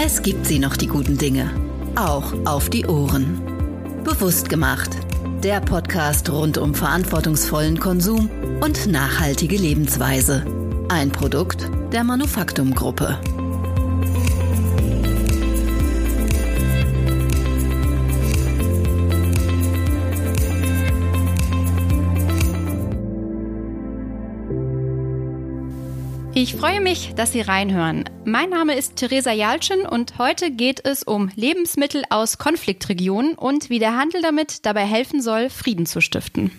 Es gibt sie noch, die guten Dinge. Auch auf die Ohren. Bewusst gemacht. Der Podcast rund um verantwortungsvollen Konsum und nachhaltige Lebensweise. Ein Produkt der Manufaktum-Gruppe. Ich freue mich, dass Sie reinhören. Mein Name ist Theresa Jalschen und heute geht es um Lebensmittel aus Konfliktregionen und wie der Handel damit dabei helfen soll, Frieden zu stiften.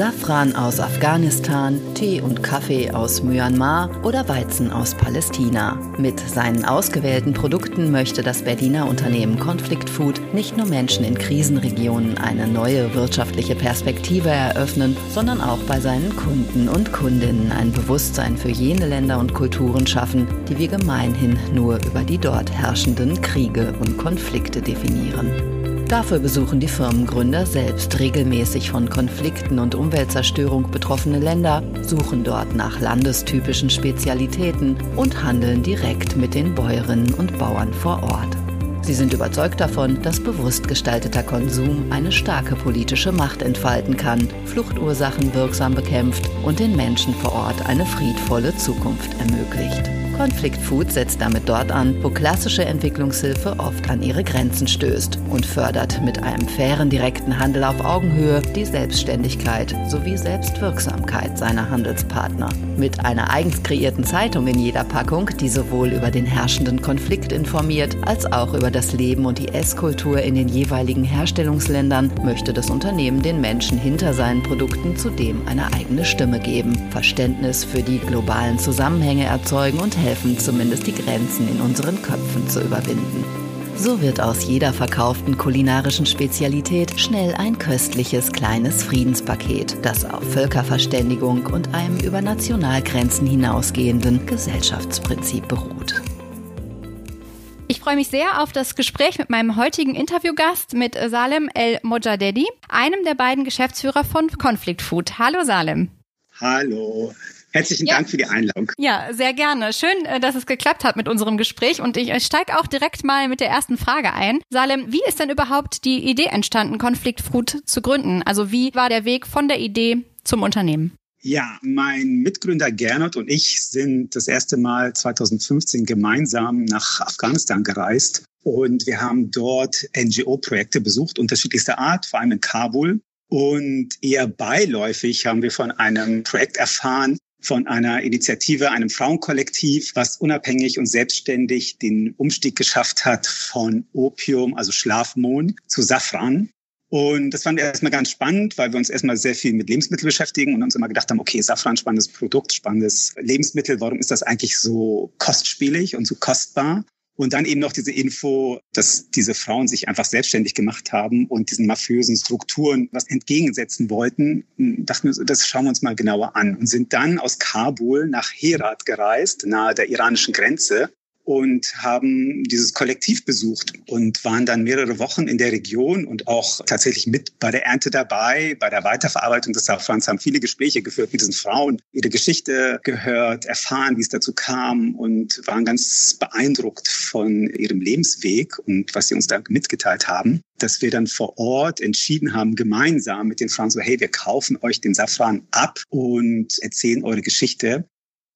Safran aus Afghanistan, Tee und Kaffee aus Myanmar oder Weizen aus Palästina. Mit seinen ausgewählten Produkten möchte das Berliner Unternehmen Conflict Food nicht nur Menschen in Krisenregionen eine neue wirtschaftliche Perspektive eröffnen, sondern auch bei seinen Kunden und Kundinnen ein Bewusstsein für jene Länder und Kulturen schaffen, die wir gemeinhin nur über die dort herrschenden Kriege und Konflikte definieren. Dafür besuchen die Firmengründer selbst regelmäßig von Konflikten und Umweltzerstörung betroffene Länder, suchen dort nach landestypischen Spezialitäten und handeln direkt mit den Bäuerinnen und Bauern vor Ort. Sie sind überzeugt davon, dass bewusst gestalteter Konsum eine starke politische Macht entfalten kann, Fluchtursachen wirksam bekämpft und den Menschen vor Ort eine friedvolle Zukunft ermöglicht. Conflict Food setzt damit dort an, wo klassische Entwicklungshilfe oft an ihre Grenzen stößt und fördert mit einem fairen direkten Handel auf Augenhöhe die Selbstständigkeit sowie Selbstwirksamkeit seiner Handelspartner. Mit einer eigens kreierten Zeitung in jeder Packung, die sowohl über den herrschenden Konflikt informiert, als auch über das Leben und die Esskultur in den jeweiligen Herstellungsländern, möchte das Unternehmen den Menschen hinter seinen Produkten zudem eine eigene Stimme geben, Verständnis für die globalen Zusammenhänge erzeugen und helfen helfen, zumindest die Grenzen in unseren Köpfen zu überwinden. So wird aus jeder verkauften kulinarischen Spezialität schnell ein köstliches kleines Friedenspaket, das auf Völkerverständigung und einem über Nationalgrenzen hinausgehenden Gesellschaftsprinzip beruht. Ich freue mich sehr auf das Gespräch mit meinem heutigen Interviewgast, mit Salem El Mojadedi, einem der beiden Geschäftsführer von Conflict Food. Hallo Salem. Hallo. Herzlichen ja. Dank für die Einladung. Ja, sehr gerne. Schön, äh, dass es geklappt hat mit unserem Gespräch. Und ich steige auch direkt mal mit der ersten Frage ein. Salem, wie ist denn überhaupt die Idee entstanden, Conflict Food zu gründen? Also wie war der Weg von der Idee zum Unternehmen? Ja, mein Mitgründer Gernot und ich sind das erste Mal 2015 gemeinsam nach Afghanistan gereist. Und wir haben dort NGO-Projekte besucht, unterschiedlichster Art, vor allem in Kabul. Und eher beiläufig haben wir von einem Projekt erfahren, von einer Initiative, einem Frauenkollektiv, was unabhängig und selbstständig den Umstieg geschafft hat von Opium, also Schlafmohn, zu Safran. Und das fanden wir erstmal ganz spannend, weil wir uns erstmal sehr viel mit Lebensmitteln beschäftigen und uns immer gedacht haben, okay, Safran, spannendes Produkt, spannendes Lebensmittel, warum ist das eigentlich so kostspielig und so kostbar? Und dann eben noch diese Info, dass diese Frauen sich einfach selbstständig gemacht haben und diesen mafiösen Strukturen was entgegensetzen wollten. Dachten wir, das schauen wir uns mal genauer an und sind dann aus Kabul nach Herat gereist, nahe der iranischen Grenze und haben dieses Kollektiv besucht und waren dann mehrere Wochen in der Region und auch tatsächlich mit bei der Ernte dabei, bei der Weiterverarbeitung des Safrans, haben viele Gespräche geführt mit diesen Frauen, ihre Geschichte gehört, erfahren, wie es dazu kam und waren ganz beeindruckt von ihrem Lebensweg und was sie uns da mitgeteilt haben, dass wir dann vor Ort entschieden haben, gemeinsam mit den Frauen so, hey, wir kaufen euch den Safran ab und erzählen eure Geschichte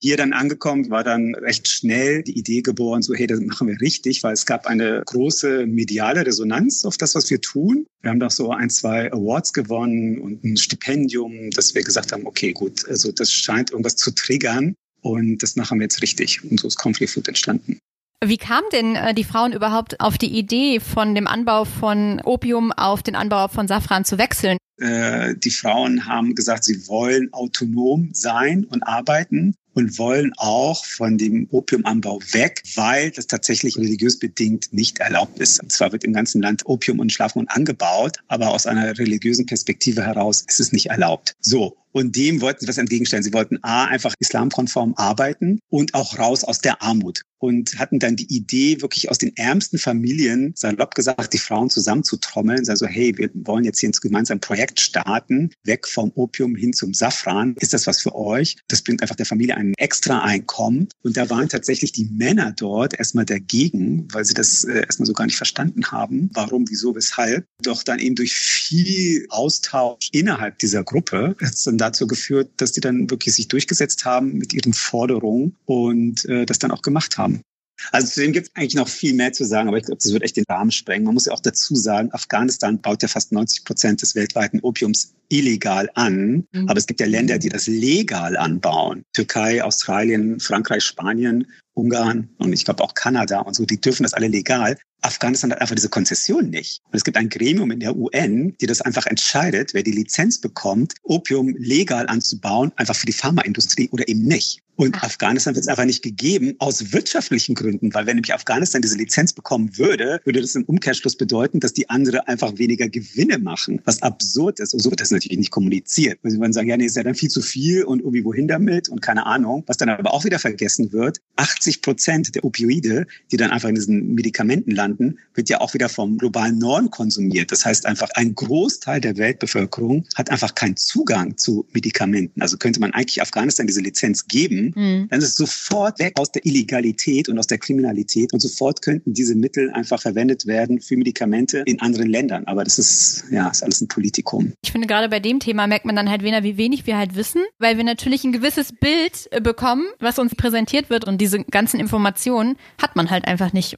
hier dann angekommen, war dann recht schnell die Idee geboren, so hey, das machen wir richtig, weil es gab eine große mediale Resonanz auf das, was wir tun. Wir haben doch so ein, zwei Awards gewonnen und ein Stipendium, dass wir gesagt haben, okay, gut, also das scheint irgendwas zu triggern und das machen wir jetzt richtig. Und so ist Conflict Food entstanden. Wie kamen denn äh, die Frauen überhaupt auf die Idee, von dem Anbau von Opium auf den Anbau von Safran zu wechseln? Äh, die Frauen haben gesagt, sie wollen autonom sein und arbeiten und wollen auch von dem Opiumanbau weg, weil das tatsächlich religiös bedingt nicht erlaubt ist. Und zwar wird im ganzen Land Opium und Schlafmond angebaut, aber aus einer religiösen Perspektive heraus ist es nicht erlaubt. So. Und dem wollten sie was entgegenstellen. Sie wollten A, einfach islamkonform arbeiten und auch raus aus der Armut und hatten dann die Idee, wirklich aus den ärmsten Familien, salopp gesagt, die Frauen zusammenzutrommeln, sagen so, hey, wir wollen jetzt hier ein gemeinsames Projekt starten, weg vom Opium hin zum Safran. Ist das was für euch? Das bringt einfach der Familie ein extra Einkommen. Und da waren tatsächlich die Männer dort erstmal dagegen, weil sie das äh, erstmal so gar nicht verstanden haben. Warum, wieso, weshalb. Doch dann eben durch viel Austausch innerhalb dieser Gruppe hat es dann dazu geführt, dass die dann wirklich sich durchgesetzt haben mit ihren Forderungen und äh, das dann auch gemacht haben. Also zu dem gibt es eigentlich noch viel mehr zu sagen, aber ich glaube, das wird echt den Rahmen sprengen. Man muss ja auch dazu sagen, Afghanistan baut ja fast 90 Prozent des weltweiten Opiums illegal an. Mhm. Aber es gibt ja Länder, die das legal anbauen. Türkei, Australien, Frankreich, Spanien, Ungarn und ich glaube auch Kanada und so, die dürfen das alle legal. Afghanistan hat einfach diese Konzession nicht. Und es gibt ein Gremium in der UN, die das einfach entscheidet, wer die Lizenz bekommt, Opium legal anzubauen, einfach für die Pharmaindustrie oder eben nicht. Und Ach. Afghanistan wird es einfach nicht gegeben aus wirtschaftlichen Gründen, weil wenn nämlich Afghanistan diese Lizenz bekommen würde, würde das im Umkehrschluss bedeuten, dass die andere einfach weniger Gewinne machen, was absurd ist. Und so wird das natürlich nicht kommuniziert. Weil sie würden sagen, ja, nee, ist ja dann viel zu viel und irgendwie wohin damit und keine Ahnung. Was dann aber auch wieder vergessen wird, 80 Prozent der Opioide, die dann einfach in diesen Medikamenten landen, landen, wird ja auch wieder vom globalen Norden konsumiert. Das heißt einfach, ein Großteil der Weltbevölkerung hat einfach keinen Zugang zu Medikamenten. Also könnte man eigentlich Afghanistan diese Lizenz geben, mhm. dann ist es sofort weg aus der Illegalität und aus der Kriminalität und sofort könnten diese Mittel einfach verwendet werden für Medikamente in anderen Ländern. Aber das ist, ja, ist alles ein Politikum. Ich finde, gerade bei dem Thema merkt man dann halt weniger, wie wenig wir halt wissen, weil wir natürlich ein gewisses Bild äh, bekommen, was uns präsentiert wird und diese ganzen Informationen hat man halt einfach nicht.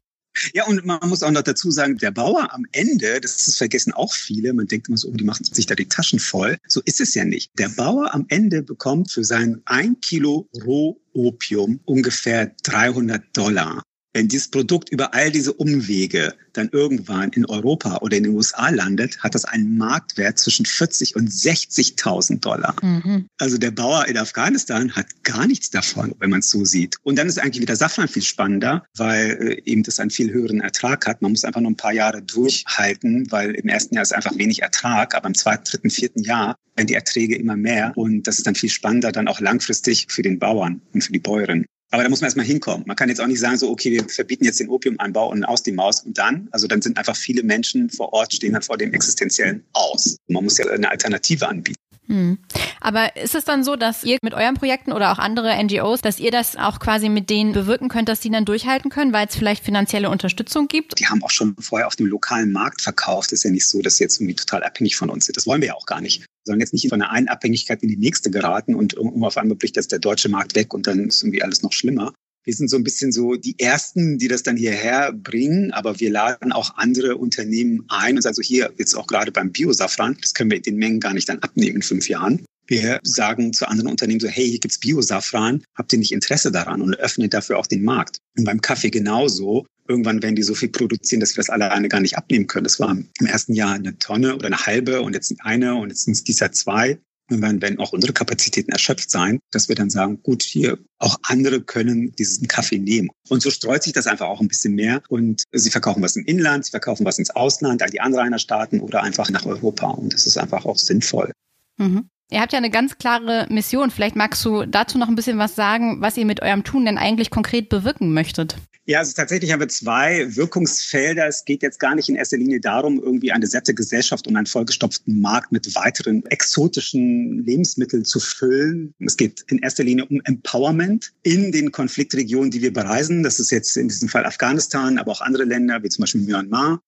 Ja, und man muss auch noch dazu sagen, der Bauer am Ende, das ist vergessen auch viele, man denkt immer so, oh, die machen sich da die Taschen voll. So ist es ja nicht. Der Bauer am Ende bekommt für sein ein Kilo Rohopium ungefähr 300 Dollar. Wenn dieses Produkt über all diese Umwege dann irgendwann in Europa oder in den USA landet, hat das einen Marktwert zwischen 40 und 60.000 Dollar. Mhm. Also der Bauer in Afghanistan hat gar nichts davon, wenn man es so sieht. Und dann ist eigentlich wieder Safran viel spannender, weil äh, eben das einen viel höheren Ertrag hat. Man muss einfach nur ein paar Jahre durchhalten, weil im ersten Jahr ist einfach wenig Ertrag, aber im zweiten, dritten, vierten Jahr werden die Erträge immer mehr. Und das ist dann viel spannender dann auch langfristig für den Bauern und für die Bäuerin. Aber da muss man erstmal hinkommen. Man kann jetzt auch nicht sagen, so, okay, wir verbieten jetzt den Opiumanbau und aus die Maus und dann. Also dann sind einfach viele Menschen vor Ort, stehen dann vor dem Existenziellen aus. Man muss ja eine Alternative anbieten. Hm. Aber ist es dann so, dass ihr mit euren Projekten oder auch andere NGOs, dass ihr das auch quasi mit denen bewirken könnt, dass die dann durchhalten können, weil es vielleicht finanzielle Unterstützung gibt? Die haben auch schon vorher auf dem lokalen Markt verkauft. ist ja nicht so, dass sie jetzt irgendwie total abhängig von uns sind. Das wollen wir ja auch gar nicht. Sollen jetzt nicht von einer einen Abhängigkeit in die nächste geraten und irgendwo auf einmal bricht jetzt der deutsche Markt weg und dann ist irgendwie alles noch schlimmer. Wir sind so ein bisschen so die Ersten, die das dann hierher bringen, aber wir laden auch andere Unternehmen ein und sagen so hier, jetzt auch gerade beim Biosafran, das können wir in den Mengen gar nicht dann abnehmen in fünf Jahren. Wir sagen zu anderen Unternehmen so, hey, hier gibt's Biosafran, habt ihr nicht Interesse daran und öffnet dafür auch den Markt. Und beim Kaffee genauso. Irgendwann werden die so viel produzieren, dass wir das alleine gar nicht abnehmen können. Das war im ersten Jahr eine Tonne oder eine halbe und jetzt eine und jetzt sind es dieses Jahr zwei. Und dann werden auch unsere Kapazitäten erschöpft sein, dass wir dann sagen, gut, hier auch andere können diesen Kaffee nehmen. Und so streut sich das einfach auch ein bisschen mehr. Und sie verkaufen was im Inland, sie verkaufen was ins Ausland, an die Anrainerstaaten oder einfach nach Europa. Und das ist einfach auch sinnvoll. Mhm. Ihr habt ja eine ganz klare Mission. Vielleicht magst du dazu noch ein bisschen was sagen, was ihr mit eurem Tun denn eigentlich konkret bewirken möchtet. Ja, also tatsächlich haben wir zwei Wirkungsfelder. Es geht jetzt gar nicht in erster Linie darum, irgendwie eine satte Gesellschaft und einen vollgestopften Markt mit weiteren exotischen Lebensmitteln zu füllen. Es geht in erster Linie um Empowerment in den Konfliktregionen, die wir bereisen. Das ist jetzt in diesem Fall Afghanistan, aber auch andere Länder, wie zum Beispiel Myanmar.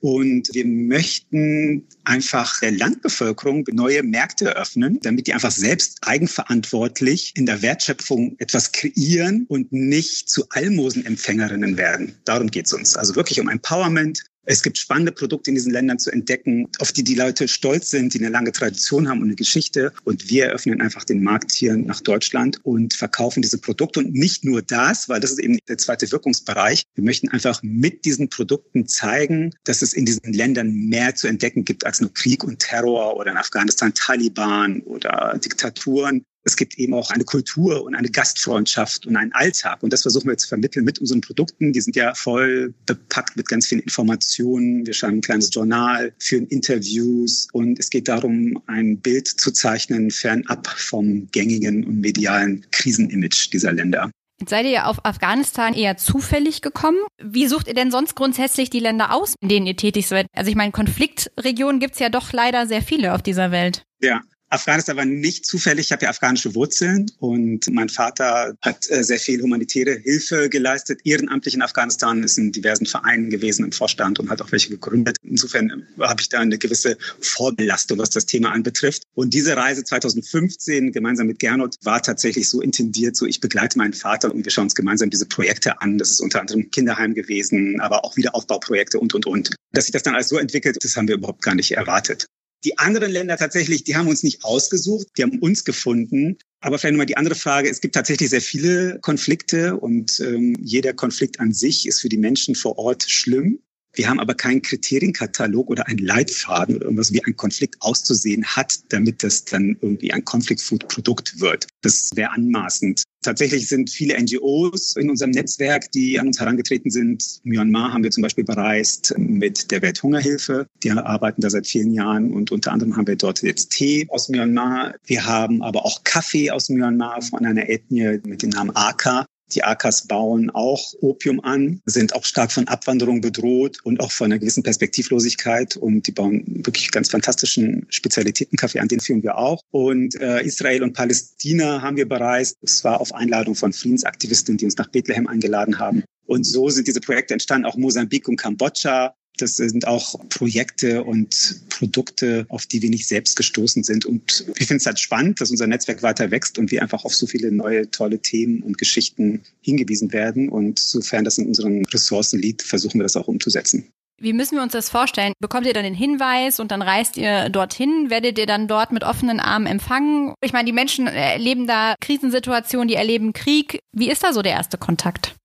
Und wir möchten einfach der Landbevölkerung neue Märkte eröffnen, damit die einfach selbst eigenverantwortlich in der Wertschöpfung etwas kreieren und nicht zu Almosenempfängerinnen werden. Darum geht es uns. Also wirklich um Empowerment, es gibt spannende Produkte in diesen Ländern zu entdecken, auf die die Leute stolz sind, die eine lange Tradition haben und eine Geschichte. Und wir eröffnen einfach den Markt hier nach Deutschland und verkaufen diese Produkte. Und nicht nur das, weil das ist eben der zweite Wirkungsbereich. Wir möchten einfach mit diesen Produkten zeigen, dass es in diesen Ländern mehr zu entdecken gibt als nur Krieg und Terror oder in Afghanistan Taliban oder Diktaturen, es gibt eben auch eine Kultur und eine Gastfreundschaft und einen Alltag. Und das versuchen wir zu vermitteln mit unseren Produkten. Die sind ja voll bepackt mit ganz vielen Informationen. Wir schreiben ein kleines Journal, führen Interviews und es geht darum, ein Bild zu zeichnen, fernab vom gängigen und medialen Krisenimage dieser Länder. Jetzt seid ihr ja auf Afghanistan eher zufällig gekommen. Wie sucht ihr denn sonst grundsätzlich die Länder aus, in denen ihr tätig seid? Also ich meine, Konfliktregionen gibt's ja doch leider sehr viele auf dieser Welt. Ja, Afghanistan war nicht zufällig. Ich habe ja afghanische Wurzeln und mein Vater hat äh, sehr viel humanitäre Hilfe geleistet, ehrenamtlich in Afghanistan, ist in diversen Vereinen gewesen im Vorstand und hat auch welche gegründet. Insofern habe ich da eine gewisse Vorbelastung, was das Thema anbetrifft. Und diese Reise 2015 gemeinsam mit Gernot war tatsächlich so intendiert, so ich begleite meinen Vater und wir schauen uns gemeinsam diese Projekte an. Das ist unter anderem Kinderheim gewesen, aber auch Wiederaufbauprojekte und, und, und. Dass sich das dann alles so entwickelt, das haben wir überhaupt gar nicht erwartet. Die anderen Länder tatsächlich, die haben uns nicht ausgesucht, die haben uns gefunden. Aber vielleicht nochmal die andere Frage. Es gibt tatsächlich sehr viele Konflikte und ähm, jeder Konflikt an sich ist für die Menschen vor Ort schlimm. Wir haben aber keinen Kriterienkatalog oder einen Leitfaden oder irgendwas, wie ein Konflikt auszusehen hat, damit das dann irgendwie ein Conflict-Food-Produkt wird. Das wäre anmaßend. Tatsächlich sind viele NGOs in unserem Netzwerk, die an uns herangetreten sind. Myanmar haben wir zum Beispiel bereist mit der Welthungerhilfe. Die arbeiten da seit vielen Jahren und unter anderem haben wir dort jetzt Tee aus Myanmar. Wir haben aber auch Kaffee aus Myanmar von einer Ethnie mit dem Namen Aka. Die Akas bauen auch Opium an, sind auch stark von Abwanderung bedroht und auch von einer gewissen Perspektivlosigkeit. Und die bauen wirklich ganz fantastischen Spezialitätenkaffee an, den führen wir auch. Und äh, Israel und Palästina haben wir bereist. Es war auf Einladung von Friedensaktivisten, die uns nach Bethlehem eingeladen haben. Und so sind diese Projekte entstanden, auch Mosambik und Kambodscha. Das sind auch Projekte und Produkte, auf die wir nicht selbst gestoßen sind. Und ich finde es halt spannend, dass unser Netzwerk weiter wächst und wir einfach auf so viele neue, tolle Themen und Geschichten hingewiesen werden. Und sofern das in unseren Ressourcen liegt, versuchen wir das auch umzusetzen. Wie müssen wir uns das vorstellen? Bekommt ihr dann den Hinweis und dann reist ihr dorthin? Werdet ihr dann dort mit offenen Armen empfangen? Ich meine, die Menschen erleben da Krisensituationen, die erleben Krieg. Wie ist da so der erste Kontakt?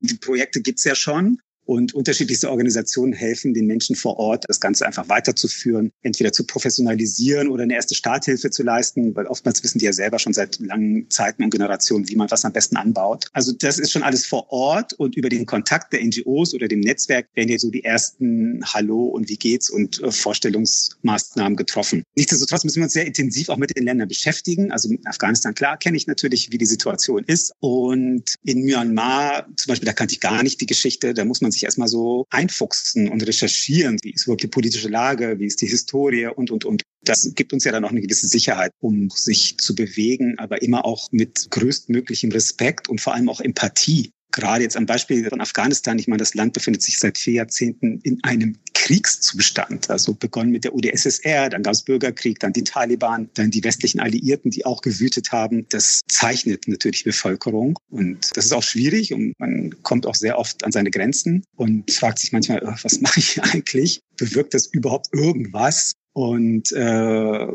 Die Projekte gibt's ja schon. Und unterschiedlichste Organisationen helfen den Menschen vor Ort, das Ganze einfach weiterzuführen, entweder zu professionalisieren oder eine erste Starthilfe zu leisten, weil oftmals wissen die ja selber schon seit langen Zeiten und Generationen, wie man was am besten anbaut. Also das ist schon alles vor Ort und über den Kontakt der NGOs oder dem Netzwerk werden ja so die ersten Hallo und wie geht's und äh, Vorstellungsmaßnahmen getroffen. Nichtsdestotrotz müssen wir uns sehr intensiv auch mit den Ländern beschäftigen. Also in Afghanistan, klar, kenne ich natürlich, wie die Situation ist. Und in Myanmar zum Beispiel, da kannte ich gar nicht die Geschichte. Da muss man sich erstmal so einfuchsen und recherchieren. Wie ist überhaupt die politische Lage? Wie ist die Historie? Und, und, und. Das gibt uns ja dann auch eine gewisse Sicherheit, um sich zu bewegen, aber immer auch mit größtmöglichem Respekt und vor allem auch Empathie gerade jetzt am Beispiel von Afghanistan, ich meine, das Land befindet sich seit vier Jahrzehnten in einem Kriegszustand. Also begonnen mit der UdSSR, dann gab es Bürgerkrieg, dann die Taliban, dann die westlichen Alliierten, die auch gewütet haben. Das zeichnet natürlich Bevölkerung. Und das ist auch schwierig und man kommt auch sehr oft an seine Grenzen und fragt sich manchmal, oh, was mache ich eigentlich? Bewirkt das überhaupt irgendwas? Und äh,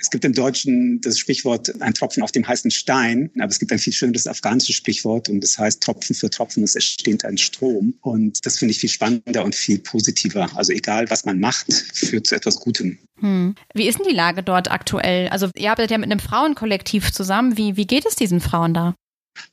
es gibt im Deutschen das Sprichwort ein Tropfen auf dem heißen Stein, aber es gibt ein viel schöneres afghanisches Sprichwort und das heißt Tropfen für Tropfen, es entsteht ein Strom. Und das finde ich viel spannender und viel positiver. Also egal, was man macht, führt zu etwas Gutem. Hm. Wie ist denn die Lage dort aktuell? Also ihr arbeitet ja mit einem Frauenkollektiv zusammen. Wie, wie geht es diesen Frauen da?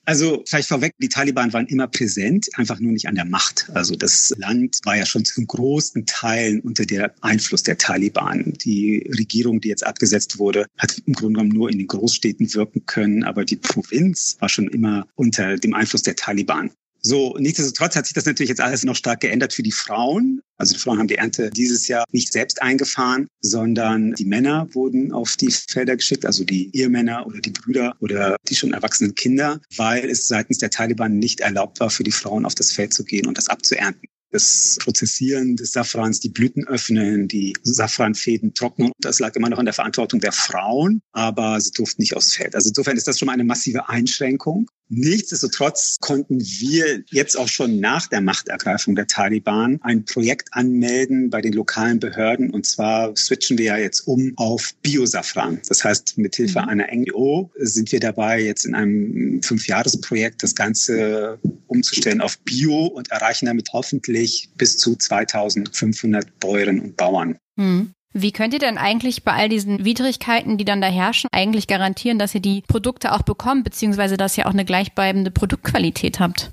Also vielleicht vorweg, die Taliban waren immer präsent, einfach nur nicht an der Macht. Also das Land war ja schon zum großen Teilen unter der Einfluss der Taliban. Die Regierung, die jetzt abgesetzt wurde, hat im Grunde genommen nur in den Großstädten wirken können, aber die Provinz war schon immer unter dem Einfluss der Taliban. So, nichtsdestotrotz hat sich das natürlich jetzt alles noch stark geändert für die Frauen. Also die Frauen haben die Ernte dieses Jahr nicht selbst eingefahren, sondern die Männer wurden auf die Felder geschickt, also die Ehemänner oder die Brüder oder die schon erwachsenen Kinder, weil es seitens der Taliban nicht erlaubt war, für die Frauen auf das Feld zu gehen und das abzuernten das Prozessieren des Safrans, die Blüten öffnen, die Safranfäden trocknen. Das lag immer noch in der Verantwortung der Frauen, aber sie durften nicht aufs Feld. Also insofern ist das schon mal eine massive Einschränkung. Nichtsdestotrotz konnten wir jetzt auch schon nach der Machtergreifung der Taliban ein Projekt anmelden bei den lokalen Behörden. Und zwar switchen wir ja jetzt um auf Biosafran. Das heißt, mit Hilfe mhm. einer NGO sind wir dabei, jetzt in einem Fünfjahresprojekt das Ganze umzustellen auf Bio und erreichen damit hoffentlich bis zu 2500 Bäuerinnen und Bauern. Mhm. Wie könnt ihr denn eigentlich bei all diesen Widrigkeiten, die dann da herrschen, eigentlich garantieren, dass ihr die Produkte auch bekommt, beziehungsweise dass ihr auch eine gleichbleibende Produktqualität habt?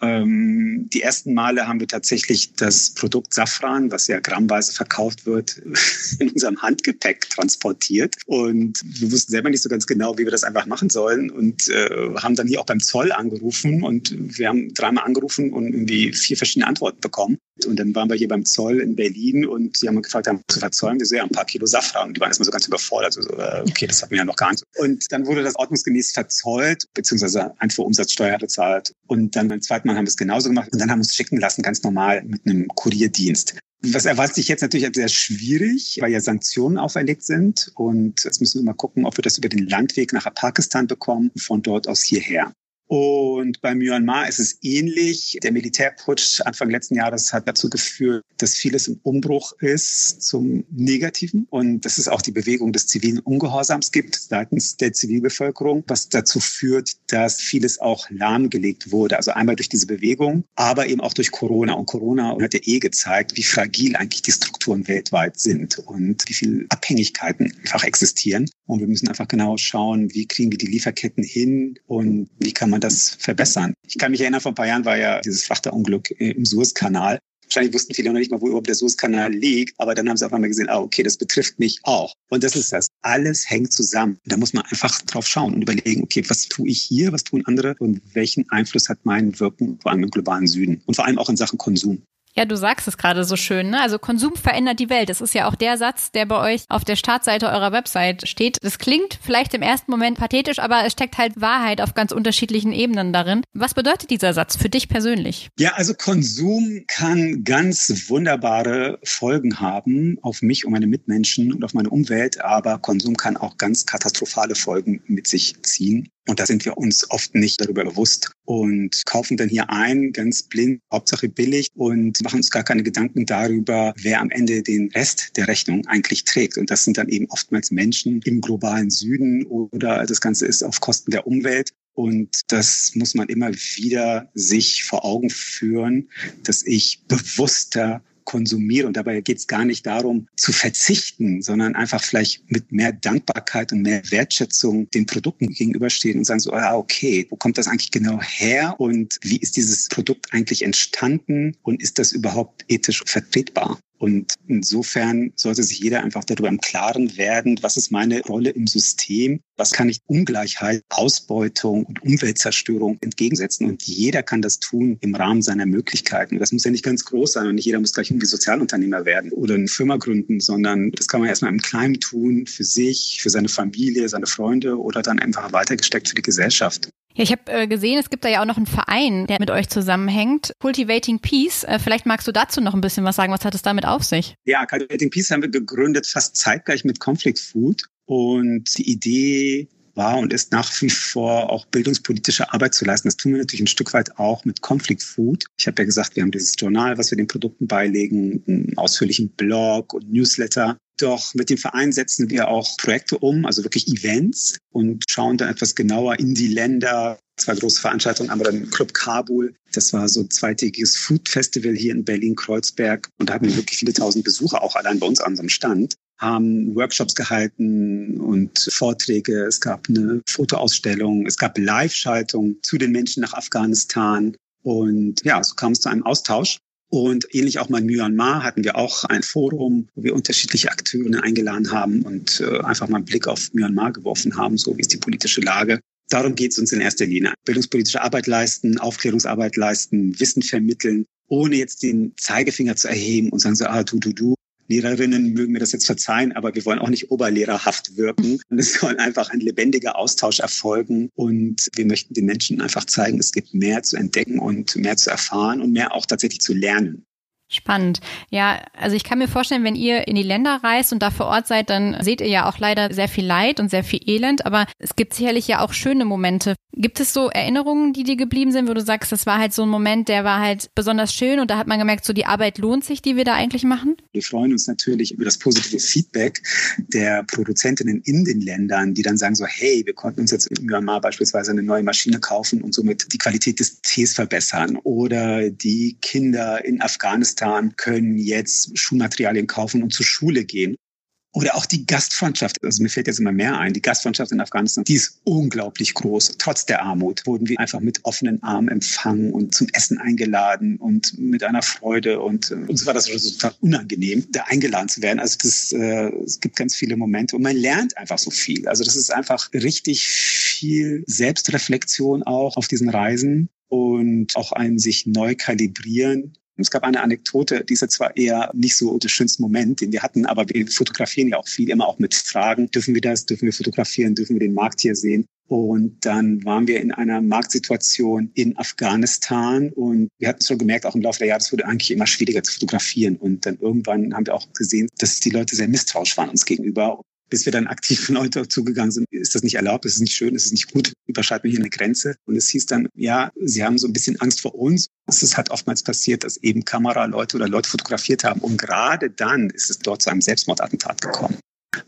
Ähm, die ersten Male haben wir tatsächlich das Produkt Safran, was ja grammweise verkauft wird, in unserem Handgepäck transportiert. Und wir wussten selber nicht so ganz genau, wie wir das einfach machen sollen. Und äh, haben dann hier auch beim Zoll angerufen. Und wir haben dreimal angerufen und irgendwie vier verschiedene Antworten bekommen. Und dann waren wir hier beim Zoll in Berlin und die haben gefragt, haben zu verzollen wir so ja ein paar Kilo Safran. Und die waren erstmal so ganz überfordert. Also, okay, das hatten wir ja noch gar nicht. Und dann wurde das ordnungsgemäß verzollt, beziehungsweise Einfuhrumsatzsteuer bezahlt. Und dann beim zweiten Mal haben es genauso gemacht. Und dann haben wir uns schicken lassen, ganz normal mit einem Kurierdienst. Was erwartet sich jetzt natürlich sehr schwierig, weil ja Sanktionen auferlegt sind. Und jetzt müssen wir mal gucken, ob wir das über den Landweg nach Pakistan bekommen, von dort aus hierher. Und bei Myanmar ist es ähnlich. Der Militärputsch Anfang letzten Jahres hat dazu geführt, dass vieles im Umbruch ist zum Negativen und dass es auch die Bewegung des zivilen Ungehorsams gibt seitens der Zivilbevölkerung, was dazu führt, dass vieles auch lahmgelegt wurde. Also einmal durch diese Bewegung, aber eben auch durch Corona. Und Corona hat ja eh gezeigt, wie fragil eigentlich die Strukturen weltweit sind und wie viele Abhängigkeiten einfach existieren. Und wir müssen einfach genau schauen, wie kriegen wir die Lieferketten hin und wie kann man das verbessern. Ich kann mich erinnern, vor ein paar Jahren war ja dieses Frachterunglück im Suezkanal. Wahrscheinlich wussten viele noch nicht mal, wo überhaupt der Suezkanal liegt, aber dann haben sie auf einmal gesehen, ah, okay, das betrifft mich auch. Und das ist das. Alles hängt zusammen. Da muss man einfach drauf schauen und überlegen, okay, was tue ich hier, was tun andere und welchen Einfluss hat mein Wirken vor allem im globalen Süden und vor allem auch in Sachen Konsum. Ja, du sagst es gerade so schön, ne? Also Konsum verändert die Welt. Das ist ja auch der Satz, der bei euch auf der Startseite eurer Website steht. Das klingt vielleicht im ersten Moment pathetisch, aber es steckt halt Wahrheit auf ganz unterschiedlichen Ebenen darin. Was bedeutet dieser Satz für dich persönlich? Ja, also Konsum kann ganz wunderbare Folgen haben auf mich und meine Mitmenschen und auf meine Umwelt, aber Konsum kann auch ganz katastrophale Folgen mit sich ziehen. Und da sind wir uns oft nicht darüber bewusst und kaufen dann hier ein, ganz blind, Hauptsache billig und machen uns gar keine Gedanken darüber, wer am Ende den Rest der Rechnung eigentlich trägt. Und das sind dann eben oftmals Menschen im globalen Süden oder das Ganze ist auf Kosten der Umwelt. Und das muss man immer wieder sich vor Augen führen, dass ich bewusster konsumiere. Und dabei geht es gar nicht darum zu verzichten, sondern einfach vielleicht mit mehr Dankbarkeit und mehr Wertschätzung den Produkten gegenüberstehen und sagen so, ah, okay, wo kommt das eigentlich genau her und wie ist dieses Produkt eigentlich entstanden und ist das überhaupt ethisch vertretbar? Und insofern sollte sich jeder einfach darüber im Klaren werden, was ist meine Rolle im System, was kann ich Ungleichheit, Ausbeutung und Umweltzerstörung entgegensetzen. Und jeder kann das tun im Rahmen seiner Möglichkeiten. Das muss ja nicht ganz groß sein und nicht jeder muss gleich irgendwie Sozialunternehmer werden oder eine Firma gründen, sondern das kann man erstmal im Kleinen tun, für sich, für seine Familie, seine Freunde oder dann einfach weitergesteckt für die Gesellschaft. Ja, ich habe äh, gesehen, es gibt da ja auch noch einen Verein, der mit euch zusammenhängt. Cultivating Peace. Äh, vielleicht magst du dazu noch ein bisschen was sagen. Was hat es damit auf sich? Ja, Cultivating Peace haben wir gegründet fast zeitgleich mit Conflict Food. Und die Idee war und ist nach wie vor auch bildungspolitische Arbeit zu leisten. Das tun wir natürlich ein Stück weit auch mit Conflict Food. Ich habe ja gesagt, wir haben dieses Journal, was wir den Produkten beilegen, einen ausführlichen Blog und Newsletter. Doch mit dem Verein setzen wir auch Projekte um, also wirklich Events und schauen dann etwas genauer in die Länder. Zwei große Veranstaltungen, einmal dann Club Kabul. Das war so ein zweitägiges Food Festival hier in Berlin-Kreuzberg. Und da hatten wir wirklich viele tausend Besucher, auch allein bei uns an unserem Stand haben Workshops gehalten und Vorträge. Es gab eine Fotoausstellung, es gab Live-Schaltung zu den Menschen nach Afghanistan. Und ja, so kam es zu einem Austausch. Und ähnlich auch mal in Myanmar hatten wir auch ein Forum, wo wir unterschiedliche Akteure eingeladen haben und äh, einfach mal einen Blick auf Myanmar geworfen haben, so wie ist die politische Lage. Darum geht es uns in erster Linie. Bildungspolitische Arbeit leisten, Aufklärungsarbeit leisten, Wissen vermitteln, ohne jetzt den Zeigefinger zu erheben und sagen so, ah, du, du, du, Lehrerinnen mögen mir das jetzt verzeihen, aber wir wollen auch nicht oberlehrerhaft wirken. Es soll einfach ein lebendiger Austausch erfolgen und wir möchten den Menschen einfach zeigen, es gibt mehr zu entdecken und mehr zu erfahren und mehr auch tatsächlich zu lernen. Spannend. Ja, also ich kann mir vorstellen, wenn ihr in die Länder reist und da vor Ort seid, dann seht ihr ja auch leider sehr viel Leid und sehr viel Elend, aber es gibt sicherlich ja auch schöne Momente. Gibt es so Erinnerungen, die dir geblieben sind, wo du sagst, das war halt so ein Moment, der war halt besonders schön und da hat man gemerkt, so die Arbeit lohnt sich, die wir da eigentlich machen? Wir freuen uns natürlich über das positive Feedback der Produzentinnen in den Ländern, die dann sagen so, hey, wir konnten uns jetzt in Myanmar beispielsweise eine neue Maschine kaufen und somit die Qualität des Tees verbessern oder die Kinder in Afghanistan können jetzt Schulmaterialien kaufen und zur Schule gehen. Oder auch die Gastfreundschaft. Also mir fällt jetzt immer mehr ein. Die Gastfreundschaft in Afghanistan, die ist unglaublich groß. Trotz der Armut wurden wir einfach mit offenen Armen empfangen und zum Essen eingeladen und mit einer Freude. Und äh, uns war das total unangenehm, da eingeladen zu werden. Also das, äh, es gibt ganz viele Momente und man lernt einfach so viel. Also das ist einfach richtig viel Selbstreflexion auch auf diesen Reisen und auch ein sich neu kalibrieren es gab eine Anekdote, die ist zwar eher nicht so der schönste Moment, den wir hatten, aber wir fotografieren ja auch viel, immer auch mit Fragen. Dürfen wir das? Dürfen wir fotografieren? Dürfen wir den Markt hier sehen? Und dann waren wir in einer Marktsituation in Afghanistan und wir hatten schon gemerkt, auch im Laufe der Jahre, es wurde eigentlich immer schwieriger zu fotografieren. Und dann irgendwann haben wir auch gesehen, dass die Leute sehr misstrauisch waren uns gegenüber bis wir dann aktiv Leute zugegangen sind, ist das nicht erlaubt, ist es nicht schön, ist es nicht gut, überschreiten wir hier eine Grenze. Und es hieß dann, ja, sie haben so ein bisschen Angst vor uns. Es halt oftmals passiert, dass eben Kameraleute oder Leute fotografiert haben. Und gerade dann ist es dort zu einem Selbstmordattentat gekommen.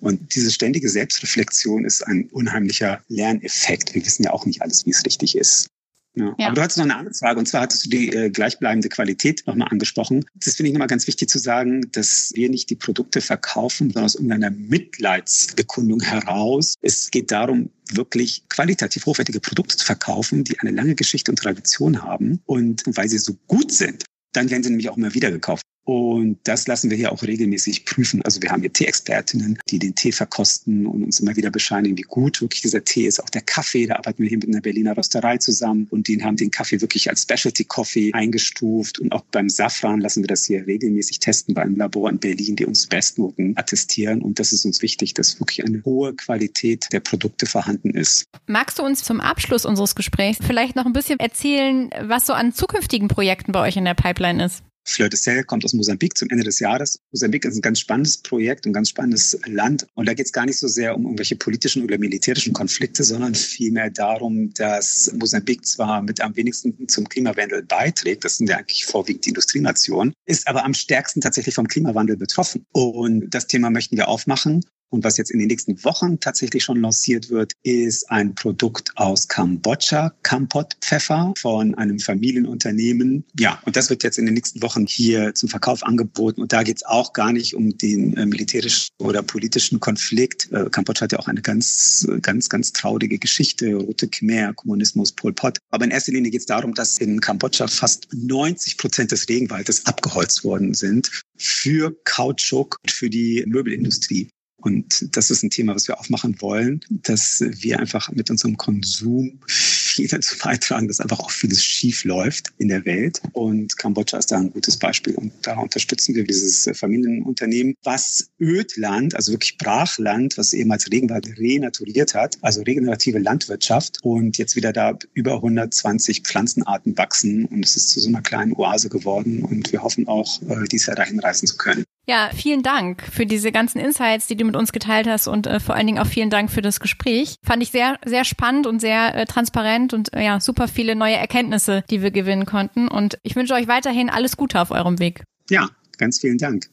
Und diese ständige Selbstreflexion ist ein unheimlicher Lerneffekt. Wir wissen ja auch nicht alles, wie es richtig ist. Ja. ja. Aber du hattest noch eine andere Frage und zwar hattest du die äh, gleichbleibende Qualität nochmal angesprochen. Das finde ich nochmal ganz wichtig zu sagen, dass wir nicht die Produkte verkaufen, sondern aus irgendeiner Mitleidsbekundung heraus. Es geht darum, wirklich qualitativ hochwertige Produkte zu verkaufen, die eine lange Geschichte und Tradition haben. Und weil sie so gut sind, dann werden sie nämlich auch immer wieder gekauft. Und das lassen wir hier auch regelmäßig prüfen. Also wir haben hier Tee-Expertinnen, die den Tee verkosten und uns immer wieder bescheinigen, wie gut wirklich dieser Tee ist. Auch der Kaffee, da arbeiten wir hier mit einer Berliner Rösterei zusammen und die haben den Kaffee wirklich als Specialty Coffee eingestuft. Und auch beim Safran lassen wir das hier regelmäßig testen bei einem Labor in Berlin, die uns Bestnoten attestieren. Und das ist uns wichtig, dass wirklich eine hohe Qualität der Produkte vorhanden ist. Magst du uns zum Abschluss unseres Gesprächs vielleicht noch ein bisschen erzählen, was so an zukünftigen Projekten bei euch in der Pipeline ist? Fleur de Sel kommt aus Mosambik zum Ende des Jahres. Mosambik ist ein ganz spannendes Projekt, ein ganz spannendes Land. Und da geht es gar nicht so sehr um irgendwelche politischen oder militärischen Konflikte, sondern vielmehr darum, dass Mosambik zwar mit am wenigsten zum Klimawandel beiträgt, das sind ja eigentlich vorwiegend die Industrienationen, ist aber am stärksten tatsächlich vom Klimawandel betroffen. Und das Thema möchten wir aufmachen. Und was jetzt in den nächsten Wochen tatsächlich schon lanciert wird, ist ein Produkt aus Kambodscha, Kampot Pfeffer von einem Familienunternehmen. Ja, und das wird jetzt in den nächsten Wochen hier zum Verkauf angeboten. Und da geht es auch gar nicht um den äh, militärischen oder politischen Konflikt. Äh, Kambodscha hat ja auch eine ganz, ganz, ganz traurige Geschichte. Rote Khmer, Kommunismus, Pol Pot. Aber in erster Linie geht es darum, dass in Kambodscha fast 90 Prozent des Regenwaldes abgeholzt worden sind für Kautschuk und für die Möbelindustrie. Und das ist ein Thema, was wir aufmachen wollen, dass wir einfach mit unserem Konsum viel dazu beitragen, dass einfach auch vieles schief läuft in der Welt. Und Kambodscha ist da ein gutes Beispiel. Und da unterstützen wir dieses Familienunternehmen, was Ödland, also wirklich Brachland, was ehemals Regenwald renaturiert hat, also regenerative Landwirtschaft. Und jetzt wieder da über 120 Pflanzenarten wachsen. Und es ist zu so einer kleinen Oase geworden. Und wir hoffen auch, äh, dieses Jahr dahin reisen zu können. Ja, vielen Dank für diese ganzen Insights, die du mit uns geteilt hast und äh, vor allen Dingen auch vielen Dank für das Gespräch. Fand ich sehr, sehr spannend und sehr äh, transparent und äh, ja, super viele neue Erkenntnisse, die wir gewinnen konnten. Und ich wünsche euch weiterhin alles Gute auf eurem Weg. Ja, ganz vielen Dank.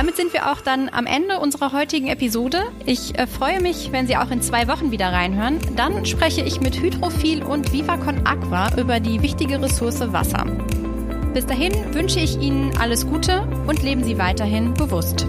Damit sind wir auch dann am Ende unserer heutigen Episode. Ich äh, freue mich, wenn Sie auch in zwei Wochen wieder reinhören. Dann spreche ich mit Hydrophil und Vivacon Aqua über die wichtige Ressource Wasser. Bis dahin wünsche ich Ihnen alles Gute und leben Sie weiterhin bewusst.